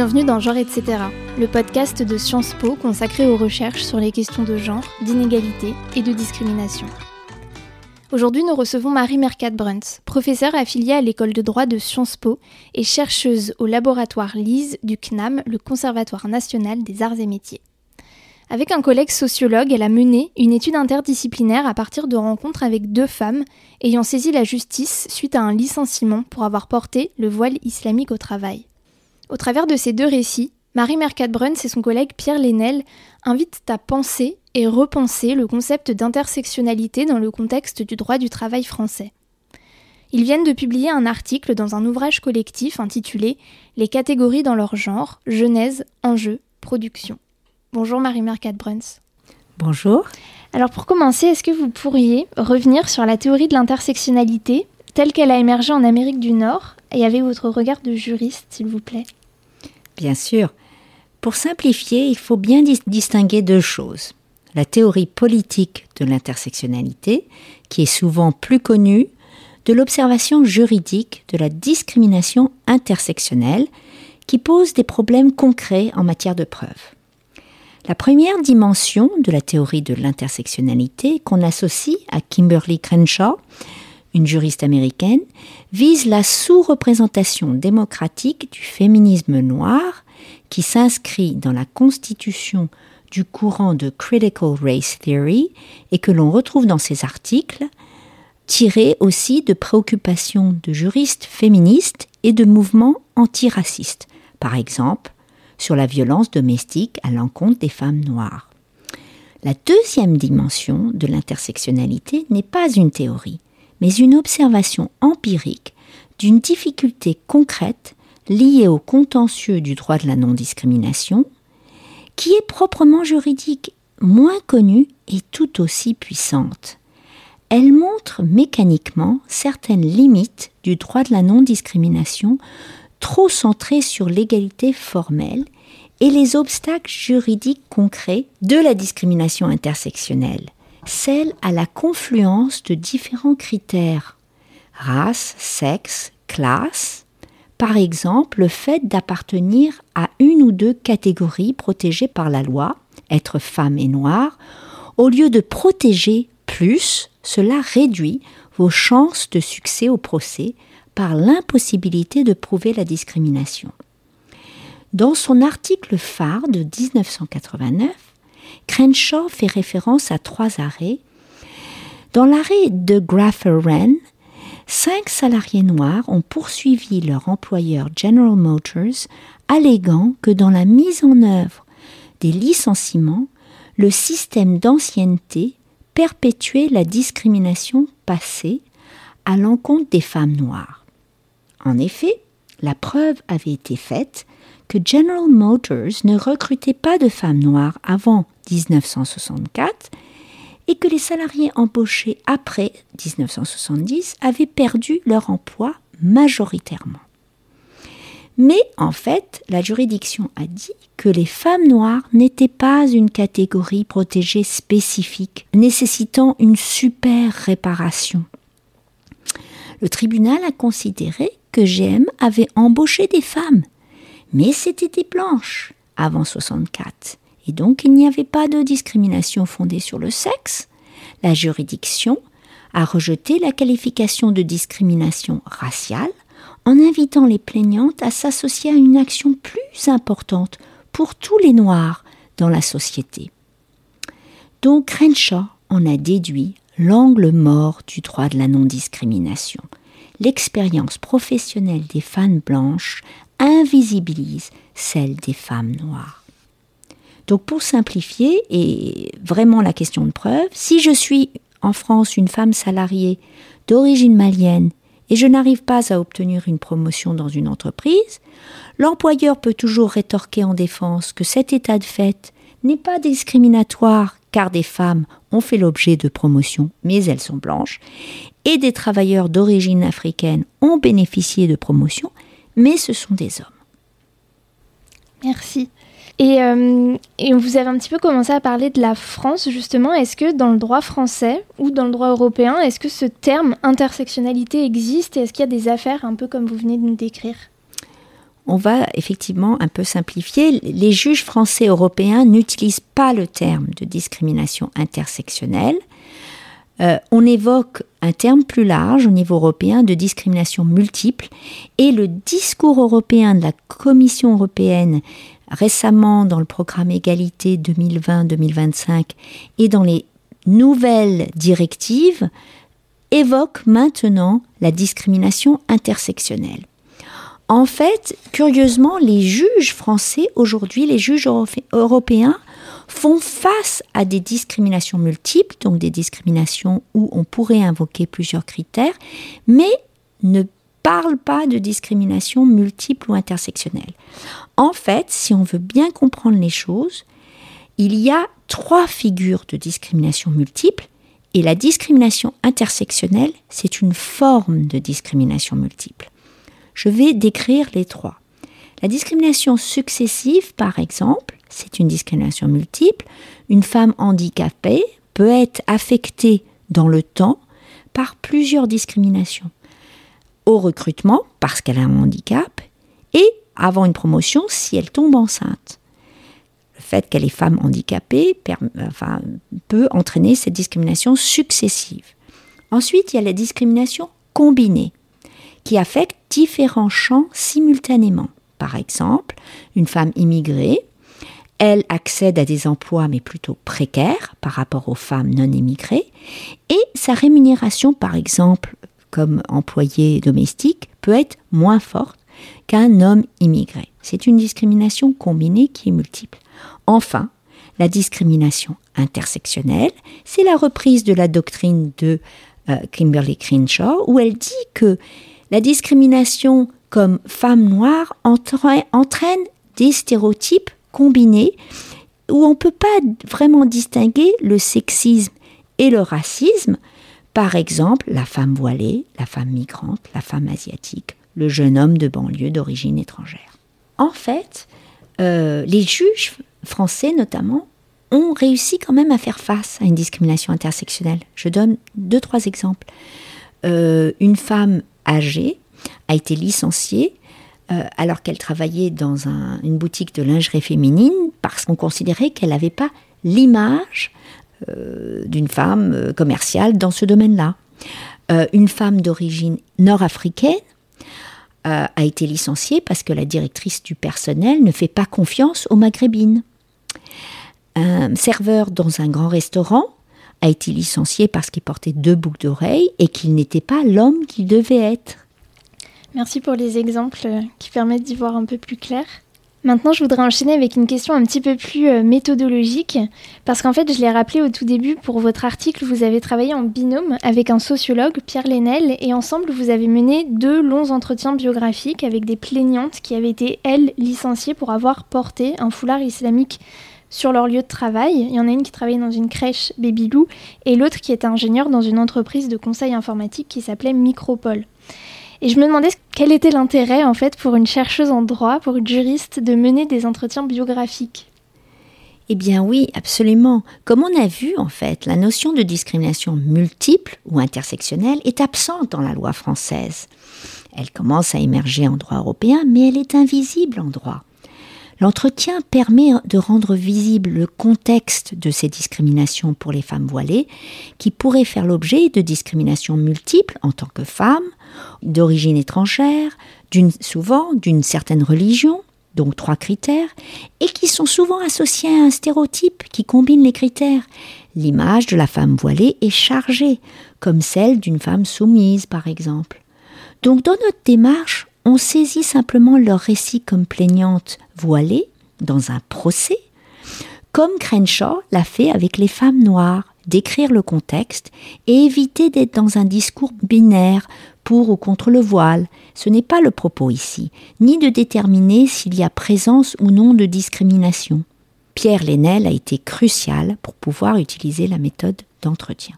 Bienvenue dans Genre etc., le podcast de Sciences Po consacré aux recherches sur les questions de genre, d'inégalité et de discrimination. Aujourd'hui, nous recevons Marie Mercat-Bruns, professeure affiliée à l'école de droit de Sciences Po et chercheuse au laboratoire LISE du CNAM, le Conservatoire national des arts et métiers. Avec un collègue sociologue, elle a mené une étude interdisciplinaire à partir de rencontres avec deux femmes ayant saisi la justice suite à un licenciement pour avoir porté le voile islamique au travail. Au travers de ces deux récits, Marie Mercat-Bruns et son collègue Pierre Lénel invitent à penser et repenser le concept d'intersectionnalité dans le contexte du droit du travail français. Ils viennent de publier un article dans un ouvrage collectif intitulé Les catégories dans leur genre, genèse, enjeu, production. Bonjour Marie Mercat-Bruns. Bonjour. Alors pour commencer, est-ce que vous pourriez revenir sur la théorie de l'intersectionnalité telle qu'elle a émergé en Amérique du Nord? Et avec votre regard de juriste, s'il vous plaît? Bien sûr. Pour simplifier, il faut bien distinguer deux choses. La théorie politique de l'intersectionnalité, qui est souvent plus connue, de l'observation juridique de la discrimination intersectionnelle, qui pose des problèmes concrets en matière de preuve. La première dimension de la théorie de l'intersectionnalité qu'on associe à Kimberly Crenshaw, une juriste américaine, vise la sous-représentation démocratique du féminisme noir qui s'inscrit dans la constitution du courant de Critical Race Theory et que l'on retrouve dans ses articles, tirés aussi de préoccupations de juristes féministes et de mouvements antiracistes. Par exemple, sur la violence domestique à l'encontre des femmes noires. La deuxième dimension de l'intersectionnalité n'est pas une théorie, mais une observation empirique d'une difficulté concrète liée au contentieux du droit de la non-discrimination, qui est proprement juridique, moins connue et tout aussi puissante. Elle montre mécaniquement certaines limites du droit de la non-discrimination trop centré sur l'égalité formelle et les obstacles juridiques concrets de la discrimination intersectionnelle, celle à la confluence de différents critères race, sexe, classe, par exemple le fait d'appartenir à une ou deux catégories protégées par la loi, être femme et noire, au lieu de protéger plus, cela réduit vos chances de succès au procès par l'impossibilité de prouver la discrimination. Dans son article phare de 1989, Crenshaw fait référence à trois arrêts. Dans l'arrêt de Graffer-Wren, cinq salariés noirs ont poursuivi leur employeur General Motors, alléguant que dans la mise en œuvre des licenciements, le système d'ancienneté perpétuait la discrimination passée à l'encontre des femmes noires. En effet, la preuve avait été faite que General Motors ne recrutait pas de femmes noires avant 1964 et que les salariés embauchés après 1970 avaient perdu leur emploi majoritairement. Mais en fait, la juridiction a dit que les femmes noires n'étaient pas une catégorie protégée spécifique, nécessitant une super réparation. Le tribunal a considéré que GM avait embauché des femmes, mais c'était des blanches avant 64. Donc il n'y avait pas de discrimination fondée sur le sexe. La juridiction a rejeté la qualification de discrimination raciale en invitant les plaignantes à s'associer à une action plus importante pour tous les Noirs dans la société. Donc Crenshaw en a déduit l'angle mort du droit de la non-discrimination l'expérience professionnelle des femmes blanches invisibilise celle des femmes noires. Donc pour simplifier, et vraiment la question de preuve, si je suis en France une femme salariée d'origine malienne et je n'arrive pas à obtenir une promotion dans une entreprise, l'employeur peut toujours rétorquer en défense que cet état de fait n'est pas discriminatoire car des femmes ont fait l'objet de promotions, mais elles sont blanches, et des travailleurs d'origine africaine ont bénéficié de promotions, mais ce sont des hommes. Merci. Et, euh, et, vous avez un petit peu commencé à parler de la France, justement. Est-ce que dans le droit français ou dans le droit européen, est-ce que ce terme intersectionnalité existe et est-ce qu'il y a des affaires un peu comme vous venez de nous décrire? On va effectivement un peu simplifier. Les juges français européens n'utilisent pas le terme de discrimination intersectionnelle. Euh, on évoque un terme plus large au niveau européen de discrimination multiple et le discours européen de la Commission européenne récemment dans le programme égalité 2020-2025 et dans les nouvelles directives évoque maintenant la discrimination intersectionnelle. En fait, curieusement, les juges français aujourd'hui, les juges européens, font face à des discriminations multiples, donc des discriminations où on pourrait invoquer plusieurs critères, mais ne parlent pas de discrimination multiple ou intersectionnelle. En fait, si on veut bien comprendre les choses, il y a trois figures de discrimination multiple et la discrimination intersectionnelle, c'est une forme de discrimination multiple. Je vais décrire les trois. La discrimination successive, par exemple, c'est une discrimination multiple. Une femme handicapée peut être affectée dans le temps par plusieurs discriminations. Au recrutement, parce qu'elle a un handicap, et avant une promotion, si elle tombe enceinte fait qu'elle est femme handicapée peut entraîner cette discrimination successive. Ensuite, il y a la discrimination combinée, qui affecte différents champs simultanément. Par exemple, une femme immigrée, elle accède à des emplois mais plutôt précaires par rapport aux femmes non immigrées, et sa rémunération, par exemple, comme employée domestique, peut être moins forte qu'un homme immigré. C'est une discrimination combinée qui est multiple. Enfin, la discrimination intersectionnelle, c'est la reprise de la doctrine de euh, Kimberly Crenshaw, où elle dit que la discrimination comme femme noire entraîne des stéréotypes combinés où on ne peut pas vraiment distinguer le sexisme et le racisme. Par exemple, la femme voilée, la femme migrante, la femme asiatique, le jeune homme de banlieue d'origine étrangère. En fait, euh, les juges français notamment, ont réussi quand même à faire face à une discrimination intersectionnelle. Je donne deux, trois exemples. Euh, une femme âgée a été licenciée euh, alors qu'elle travaillait dans une boutique de lingerie féminine parce qu'on considérait qu'elle n'avait pas l'image d'une femme commerciale dans ce domaine-là. une femme d'origine nord-africaine a été licenciée parce que la directrice du personnel ne fait pas confiance aux maghrébines un serveur dans un grand restaurant a été licencié parce qu'il portait deux boucles d'oreilles et qu'il n'était pas l'homme qu'il devait être. Merci pour les exemples qui permettent d'y voir un peu plus clair. Maintenant, je voudrais enchaîner avec une question un petit peu plus euh, méthodologique, parce qu'en fait, je l'ai rappelé au tout début, pour votre article, vous avez travaillé en binôme avec un sociologue, Pierre Lénel, et ensemble, vous avez mené deux longs entretiens biographiques avec des plaignantes qui avaient été, elles, licenciées pour avoir porté un foulard islamique sur leur lieu de travail. Il y en a une qui travaillait dans une crèche Babylou et l'autre qui était ingénieur dans une entreprise de conseil informatique qui s'appelait Micropole. Et je me demandais quel était l'intérêt en fait pour une chercheuse en droit, pour une juriste, de mener des entretiens biographiques? Eh bien oui, absolument. Comme on a vu, en fait, la notion de discrimination multiple ou intersectionnelle est absente dans la loi française. Elle commence à émerger en droit européen, mais elle est invisible en droit. L'entretien permet de rendre visible le contexte de ces discriminations pour les femmes voilées, qui pourraient faire l'objet de discriminations multiples en tant que femmes, d'origine étrangère, souvent d'une certaine religion, donc trois critères, et qui sont souvent associés à un stéréotype qui combine les critères. L'image de la femme voilée est chargée, comme celle d'une femme soumise, par exemple. Donc dans notre démarche, on saisit simplement leur récit comme plaignante voilée dans un procès, comme Crenshaw l'a fait avec les femmes noires, décrire le contexte et éviter d'être dans un discours binaire pour ou contre le voile. Ce n'est pas le propos ici, ni de déterminer s'il y a présence ou non de discrimination. Pierre Lénel a été crucial pour pouvoir utiliser la méthode d'entretien.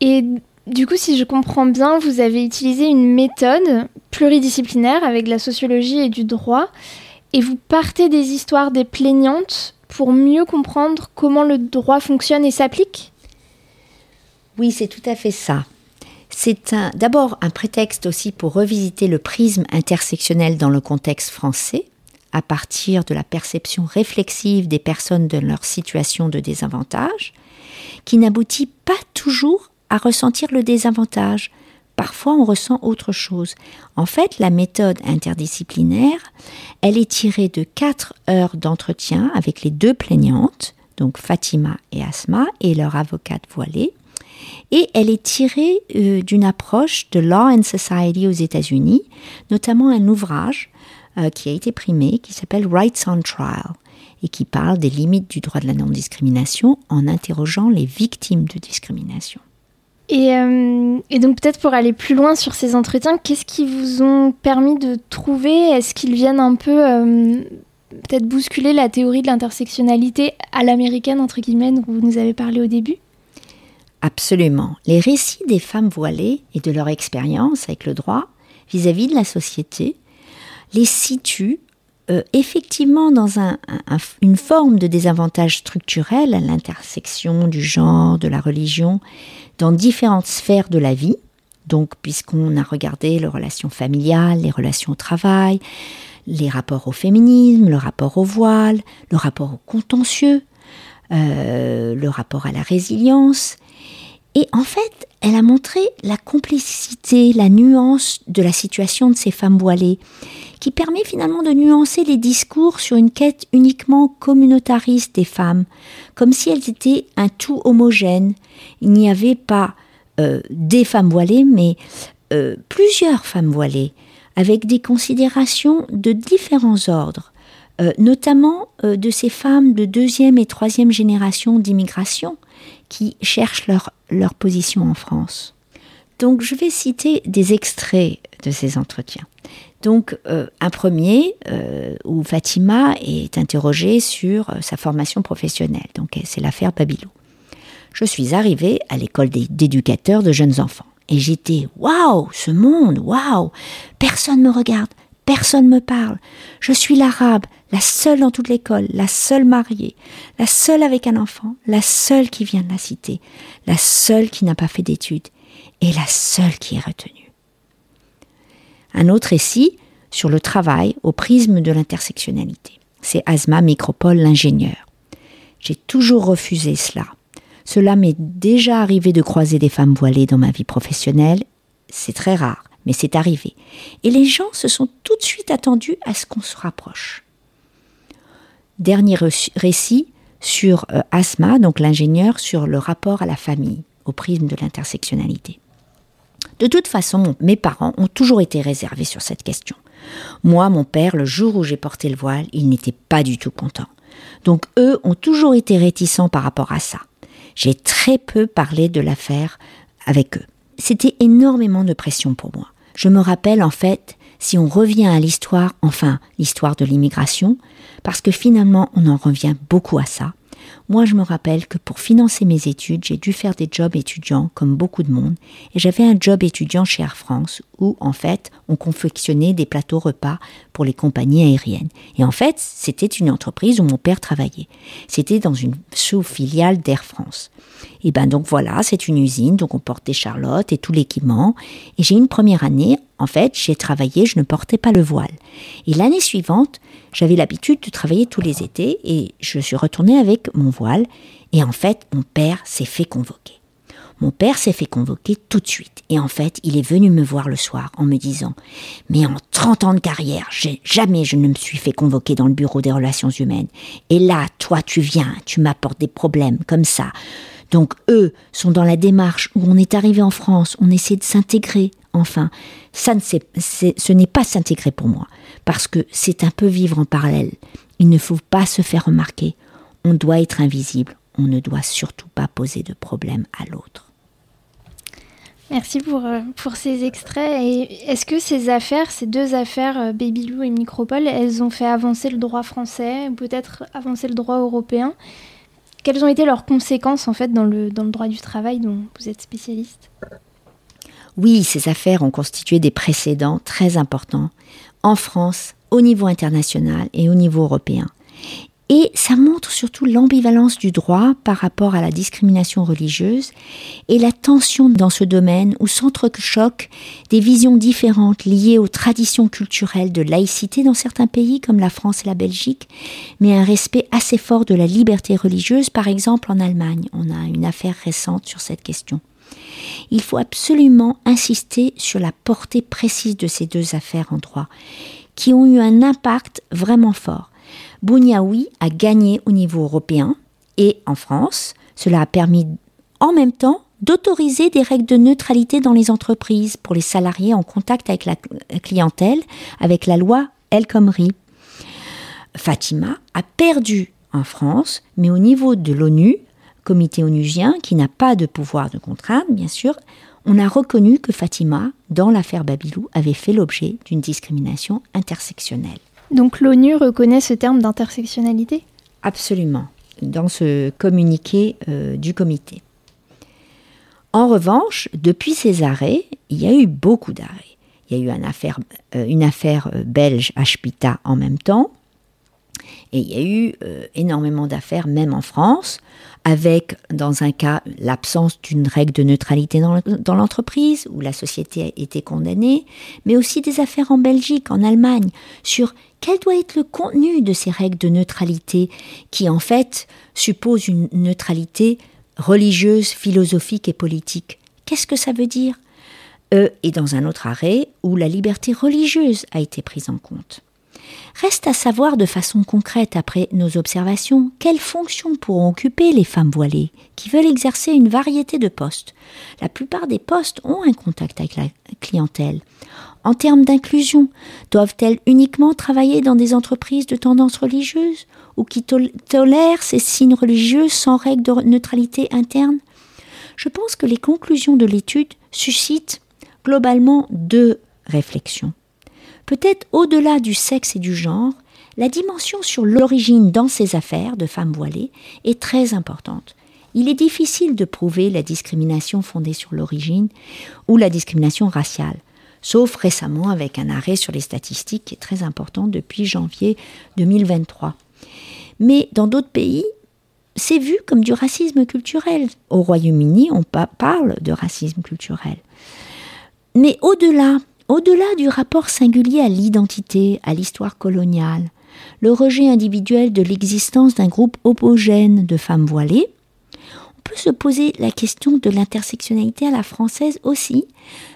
Et du coup, si je comprends bien, vous avez utilisé une méthode pluridisciplinaire avec la sociologie et du droit, et vous partez des histoires des plaignantes pour mieux comprendre comment le droit fonctionne et s'applique? Oui, c'est tout à fait ça. c'est d'abord un prétexte aussi pour revisiter le prisme intersectionnel dans le contexte français, à partir de la perception réflexive des personnes de leur situation de désavantage, qui n'aboutit pas toujours à ressentir le désavantage. Parfois, on ressent autre chose. En fait, la méthode interdisciplinaire, elle est tirée de quatre heures d'entretien avec les deux plaignantes, donc Fatima et Asma, et leur avocate voilée. Et elle est tirée euh, d'une approche de Law and Society aux États-Unis, notamment un ouvrage euh, qui a été primé qui s'appelle Rights on Trial et qui parle des limites du droit de la non-discrimination en interrogeant les victimes de discrimination. Et, euh, et, donc peut-être pour aller plus loin sur ces entretiens, qu'est-ce qui vous ont permis de trouver? Est-ce qu'ils viennent un peu peut-être bousculer la théorie de l'intersectionnalité à l'américaine, entre guillemets, dont vous nous avez parlé au début? Absolument. Les récits des femmes voilées et de leur expérience avec le droit vis-à-vis de la société les situent euh, effectivement dans une forme de désavantage structurel à l'intersection du genre, de la religion, dans différentes sphères de la vie. Donc, puisqu'on a regardé les relations familiales, les relations au travail, les rapports au féminisme, le rapport au voile, le rapport au contentieux, euh, le rapport à la résilience, et en fait, elle a montré la complexité, la nuance de la situation de ces femmes voilées, qui permet finalement de nuancer les discours sur une quête uniquement communautariste des femmes, comme si elles étaient un tout homogène. Il n'y avait pas euh, des femmes voilées, mais euh, plusieurs femmes voilées, avec des considérations de différents ordres. Euh, notamment de ces femmes de deuxième et troisième génération d'immigration, qui cherchent leur, leur position en France. Donc je vais citer des extraits de ces entretiens. Donc euh, un premier euh, où Fatima est interrogée sur euh, sa formation professionnelle. Donc c'est l'affaire Babylou. Je suis arrivée à l'école d'éducateurs de jeunes enfants et j'étais waouh, ce monde, waouh, personne me regarde, personne me parle. Je suis l'arabe, la seule dans toute l'école, la seule mariée, la seule avec un enfant, la seule qui vient de la cité, la seule qui n'a pas fait d'études et la seule qui est retenue. Un autre récit sur le travail au prisme de l'intersectionnalité. C'est Asma Micropole, l'ingénieur. J'ai toujours refusé cela. Cela m'est déjà arrivé de croiser des femmes voilées dans ma vie professionnelle. C'est très rare, mais c'est arrivé. Et les gens se sont tout de suite attendus à ce qu'on se rapproche dernier récit sur euh, Asma, donc l'ingénieur, sur le rapport à la famille, au prisme de l'intersectionnalité. De toute façon, mes parents ont toujours été réservés sur cette question. Moi, mon père, le jour où j'ai porté le voile, il n'était pas du tout content. Donc eux ont toujours été réticents par rapport à ça. J'ai très peu parlé de l'affaire avec eux. C'était énormément de pression pour moi. Je me rappelle en fait si on revient à l'histoire, enfin l'histoire de l'immigration, parce que finalement on en revient beaucoup à ça, moi, je me rappelle que pour financer mes études, j'ai dû faire des jobs étudiants comme beaucoup de monde. Et j'avais un job étudiant chez Air France où, en fait, on confectionnait des plateaux repas pour les compagnies aériennes. Et en fait, c'était une entreprise où mon père travaillait. C'était dans une sous-filiale d'Air France. Et ben donc voilà, c'est une usine, donc on porte des charlottes et tout l'équipement. Et j'ai une première année, en fait, j'ai travaillé, je ne portais pas le voile. Et l'année suivante, j'avais l'habitude de travailler tous les étés et je suis retournée avec mon voile et en fait, mon père s'est fait convoquer. Mon père s'est fait convoquer tout de suite. Et en fait, il est venu me voir le soir en me disant Mais en 30 ans de carrière, jamais je ne me suis fait convoquer dans le bureau des relations humaines. Et là, toi, tu viens, tu m'apportes des problèmes comme ça. Donc, eux sont dans la démarche où on est arrivé en France, on essaie de s'intégrer. Enfin, ça ne ce n'est pas s'intégrer pour moi, parce que c'est un peu vivre en parallèle. Il ne faut pas se faire remarquer. On doit être invisible. On ne doit surtout pas poser de problème à l'autre. Merci pour, euh, pour ces extraits. Et est-ce que ces affaires, ces deux affaires, euh, Babylou et Micropole, elles ont fait avancer le droit français, peut-être avancer le droit européen? Quelles ont été leurs conséquences en fait dans le, dans le droit du travail dont vous êtes spécialiste? Oui, ces affaires ont constitué des précédents très importants en France, au niveau international et au niveau européen. Et ça montre surtout l'ambivalence du droit par rapport à la discrimination religieuse et la tension dans ce domaine où s'entrechoquent des visions différentes liées aux traditions culturelles de laïcité dans certains pays comme la France et la Belgique, mais un respect assez fort de la liberté religieuse, par exemple en Allemagne. On a une affaire récente sur cette question. Il faut absolument insister sur la portée précise de ces deux affaires en droit, qui ont eu un impact vraiment fort. Bouniaoui a gagné au niveau européen et en France. Cela a permis en même temps d'autoriser des règles de neutralité dans les entreprises pour les salariés en contact avec la clientèle, avec la loi El Khomri. Fatima a perdu en France, mais au niveau de l'ONU, comité onusien, qui n'a pas de pouvoir de contrainte, bien sûr, on a reconnu que Fatima, dans l'affaire Babilou, avait fait l'objet d'une discrimination intersectionnelle. Donc l'ONU reconnaît ce terme d'intersectionnalité? Absolument, dans ce communiqué euh, du comité. En revanche, depuis ces arrêts, il y a eu beaucoup d'arrêts. Il y a eu une affaire, euh, une affaire euh, belge à en même temps, et il y a eu énormément d'affaires, même en France, avec, dans un cas, l'absence d'une règle de neutralité dans l'entreprise, où la société a été condamnée, mais aussi des affaires en Belgique, en Allemagne, sur quel doit être le contenu de ces règles de neutralité qui en fait supposent une neutralité religieuse, philosophique et politique Qu'est-ce que ça veut dire? Euh, Et dans un autre arrêt où la liberté religieuse a été prise en compte. Reste à savoir de façon concrète, après nos observations, quelles fonctions pourront occuper les femmes voilées qui veulent exercer une variété de postes. La plupart des postes ont un contact avec la clientèle. En termes d'inclusion, doivent-elles uniquement travailler dans des entreprises de tendance religieuse ou qui tolèrent ces signes religieux sans règles de neutralité interne? Je pense que les conclusions de l'étude suscitent globalement deux réflexions. Peut-être au-delà du sexe et du genre, la dimension sur l'origine dans ces affaires de femmes voilées est très importante. Il est difficile de prouver la discrimination fondée sur l'origine ou la discrimination raciale sauf récemment avec un arrêt sur les statistiques qui est très important depuis janvier 2023. Mais dans d'autres pays, c'est vu comme du racisme culturel. Au Royaume-Uni, on parle de racisme culturel. Mais au-delà, au-delà du rapport singulier à l'identité, à l'histoire coloniale, le rejet individuel de l'existence d'un groupe homogène de femmes voilées, peut se poser la question de l'intersectionnalité à la française aussi,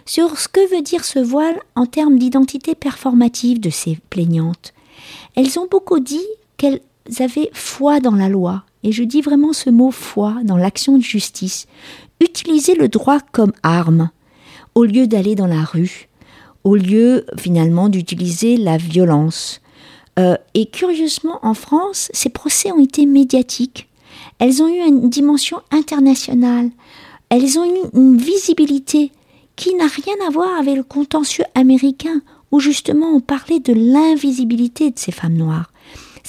sur ce que veut dire ce voile en termes d'identité performative de ces plaignantes. Elles ont beaucoup dit qu'elles avaient foi dans la loi, et je dis vraiment ce mot foi dans l'action de justice, utiliser le droit comme arme, au lieu d'aller dans la rue, au lieu finalement d'utiliser la violence. Euh, et curieusement, en France, ces procès ont été médiatiques. Elles ont eu une dimension internationale. Elles ont eu une visibilité qui n'a rien à voir avec le contentieux américain, où justement on parlait de l'invisibilité de ces femmes noires.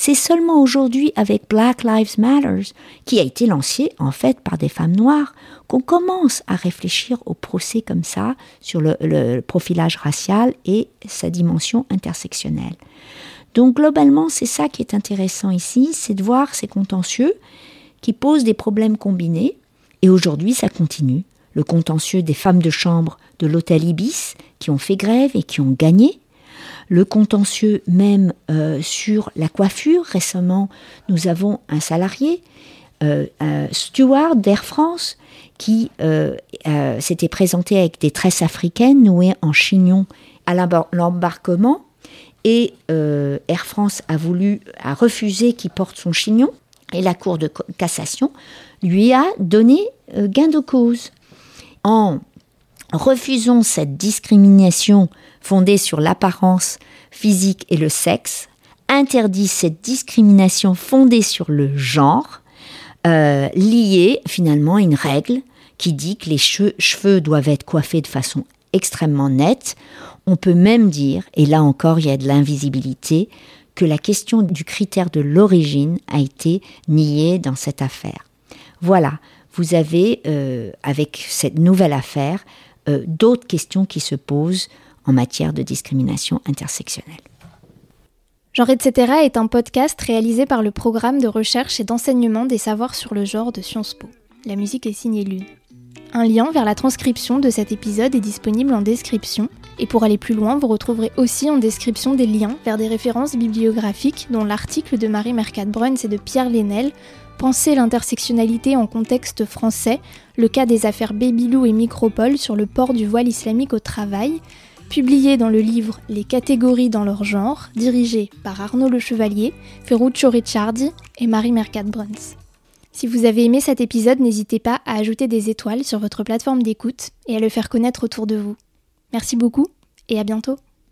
C'est seulement aujourd'hui avec Black Lives Matter, qui a été lancé en fait par des femmes noires, qu'on commence à réfléchir au procès comme ça sur le, le profilage racial et sa dimension intersectionnelle. Donc globalement, c'est ça qui est intéressant ici, c'est de voir ces contentieux qui pose des problèmes combinés. Et aujourd'hui, ça continue. Le contentieux des femmes de chambre de l'hôtel Ibis qui ont fait grève et qui ont gagné. Le contentieux même euh, sur la coiffure. Récemment, nous avons un salarié, euh, un steward d'Air France, qui euh, s'était présenté avec des tresses africaines nouées en chignon à l'embarquement. Et Air France a voulu, a refusé qu'il porte son chignon. Et la Cour de cassation lui a donné gain de cause. En refusant cette discrimination fondée sur l'apparence physique et le sexe, interdit cette discrimination fondée sur le genre, euh, liée finalement à une règle qui dit que les cheveux doivent être coiffés de façon extrêmement nette. On peut même dire, et là encore il y a de l'invisibilité, que la question du critère de l'origine a été niée dans cette affaire. Voilà, vous avez, euh, avec cette nouvelle affaire, euh, d'autres questions qui se posent en matière de discrimination intersectionnelle. Genre etc. est un podcast réalisé par le programme de recherche et d'enseignement des savoirs sur le genre de Sciences Po. La musique est signée Lune. Un lien vers la transcription de cet épisode est disponible en description. Et pour aller plus loin, vous retrouverez aussi en description des liens vers des références bibliographiques, dont l'article de Marie Mercat-Bruns et de Pierre Lénel, Penser l'intersectionnalité en contexte français, le cas des affaires Babylou et Micropole sur le port du voile islamique au travail, publié dans le livre Les catégories dans leur genre, dirigé par Arnaud Le Chevalier, Ferruccio Ricciardi et Marie Mercat-Bruns. Si vous avez aimé cet épisode, n'hésitez pas à ajouter des étoiles sur votre plateforme d'écoute et à le faire connaître autour de vous. Merci beaucoup et à bientôt